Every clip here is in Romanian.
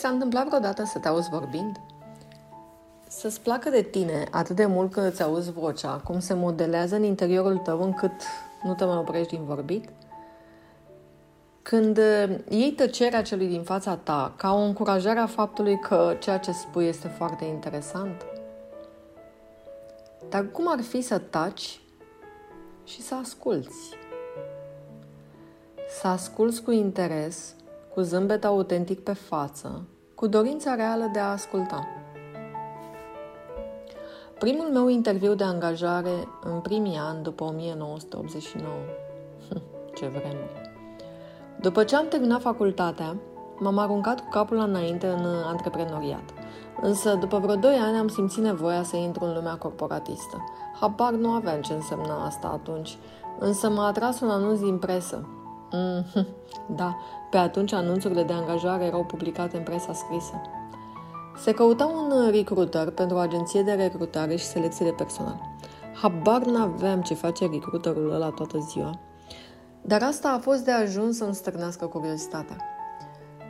s-a întâmplat vreodată să te auzi vorbind? Să-ți placă de tine atât de mult când îți auzi vocea, cum se modelează în interiorul tău încât nu te mai oprești din vorbit? Când uh, iei tăcerea celui din fața ta ca o încurajare a faptului că ceea ce spui este foarte interesant? Dar cum ar fi să taci și să asculți? Să asculți cu interes, cu zâmbet autentic pe față, cu dorința reală de a asculta. Primul meu interviu de angajare în primii ani după 1989. Ce vremuri! După ce am terminat facultatea, m-am aruncat cu capul înainte în antreprenoriat. Însă, după vreo 2 ani, am simțit nevoia să intru în lumea corporatistă. Habar nu aveam ce însemna asta atunci, însă m-a atras un anunț din presă. Mm, da, pe atunci anunțurile de angajare erau publicate în presa scrisă. Se căuta un recruiter pentru o agenție de recrutare și selecție de personal. Habar n-aveam ce face recruiterul ăla toată ziua. Dar asta a fost de ajuns să-mi stârnească curiozitatea.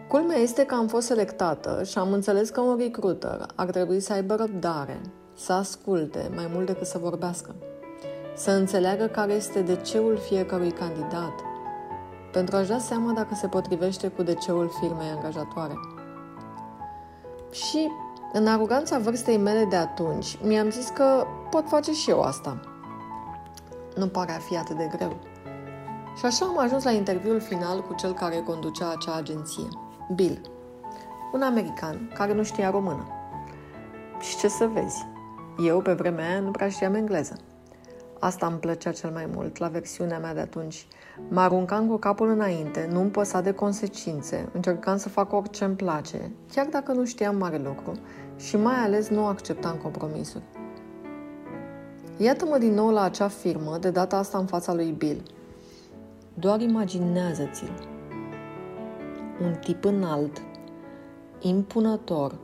Culmea este că am fost selectată și am înțeles că un recruiter ar trebui să aibă răbdare, să asculte mai mult decât să vorbească, să înțeleagă care este DC-ul fiecărui candidat, pentru a-și da seama dacă se potrivește cu DC-ul firmei angajatoare. Și, în aroganța vârstei mele de atunci, mi-am zis că pot face și eu asta. Nu pare a fi atât de greu. Și așa am ajuns la interviul final cu cel care conducea acea agenție, Bill, un american care nu știa română. Și ce să vezi, eu pe vremea aia nu prea știam engleză. Asta îmi plăcea cel mai mult la versiunea mea de atunci. Mă aruncam cu capul înainte, nu-mi păsa de consecințe, încercam să fac orice îmi place, chiar dacă nu știam mare lucru și mai ales nu acceptam compromisuri. Iată-mă din nou la acea firmă, de data asta în fața lui Bill – doar imaginează-ți-l. Un tip înalt, impunător,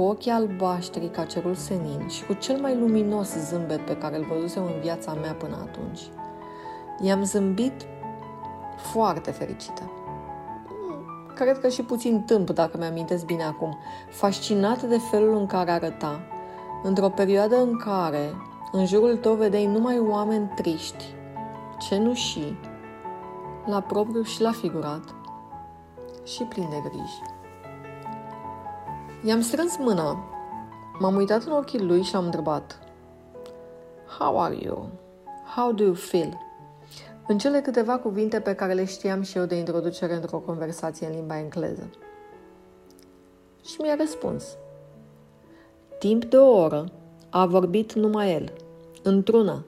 cu ochii albaștri ca cerul senin și cu cel mai luminos zâmbet pe care îl văzusem în viața mea până atunci. I-am zâmbit foarte fericită. Cred că și puțin tâmp, dacă mi-amintesc bine acum, fascinată de felul în care arăta, într-o perioadă în care în jurul tău vedeai numai oameni triști, cenușii, la propriu și la figurat, și plin de griji. I-am strâns mâna, m-am uitat în ochii lui și l-am întrebat How are you? How do you feel? În cele câteva cuvinte pe care le știam și eu de introducere într-o conversație în limba engleză. Și mi-a răspuns. Timp de o oră a vorbit numai el, într-una.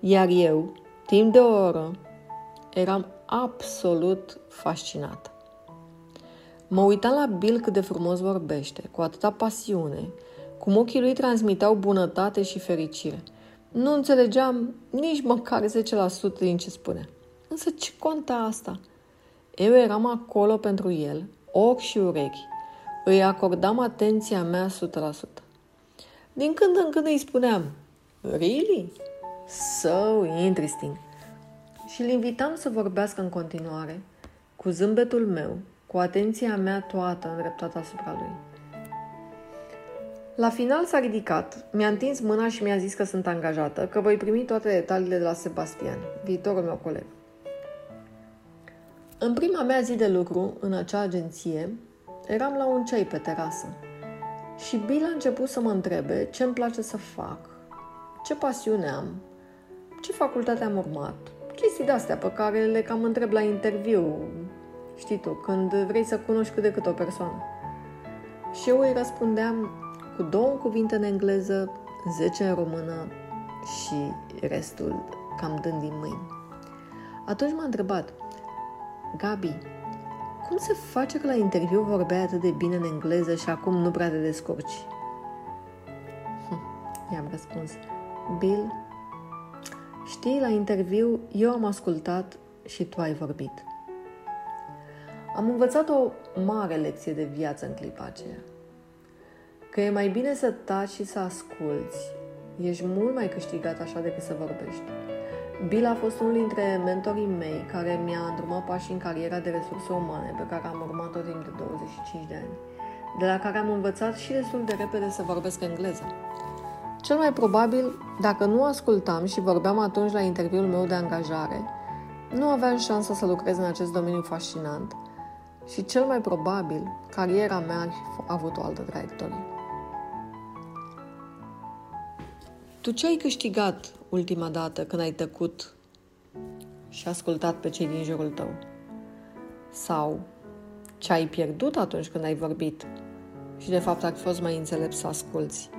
Iar eu, timp de o oră, Eram absolut fascinat. Mă uitam la Bill cât de frumos vorbește, cu atâta pasiune, cum ochii lui transmiteau bunătate și fericire. Nu înțelegeam nici măcar 10% din ce spunea. Însă ce conta asta? Eu eram acolo pentru el, ochi și urechi. Îi acordam atenția mea 100%. Din când în când îi spuneam, Really? So interesting și îl invitam să vorbească în continuare, cu zâmbetul meu, cu atenția mea toată îndreptată asupra lui. La final s-a ridicat, mi-a întins mâna și mi-a zis că sunt angajată, că voi primi toate detaliile de la Sebastian, viitorul meu coleg. În prima mea zi de lucru, în acea agenție, eram la un ceai pe terasă și Bill a început să mă întrebe ce îmi place să fac, ce pasiune am, ce facultate am urmat, chestii de-astea pe care le cam întreb la interviu, știi tu, când vrei să cunoști cât de cât o persoană. Și eu îi răspundeam cu două cuvinte în engleză, zece în română și restul cam dând din mâini. Atunci m-a întrebat, Gabi, cum se face că la interviu vorbeai atât de bine în engleză și acum nu prea te descurci? Hm, i-am răspuns, Bill, Știi, la interviu eu am ascultat și tu ai vorbit. Am învățat o mare lecție de viață în clipa aceea. Că e mai bine să taci și să asculți. Ești mult mai câștigat așa decât să vorbești. Bill a fost unul dintre mentorii mei care mi-a îndrumat pașii în cariera de resurse umane pe care am urmat-o timp de 25 de ani, de la care am învățat și destul de repede să vorbesc engleză. Cel mai probabil, dacă nu ascultam și vorbeam atunci la interviul meu de angajare, nu aveam șansa să lucrez în acest domeniu fascinant și cel mai probabil, cariera mea ar fi avut o altă traiectorie. Tu ce ai câștigat ultima dată când ai tăcut și ascultat pe cei din jurul tău? Sau ce ai pierdut atunci când ai vorbit și de fapt ar fi fost mai înțelept să asculți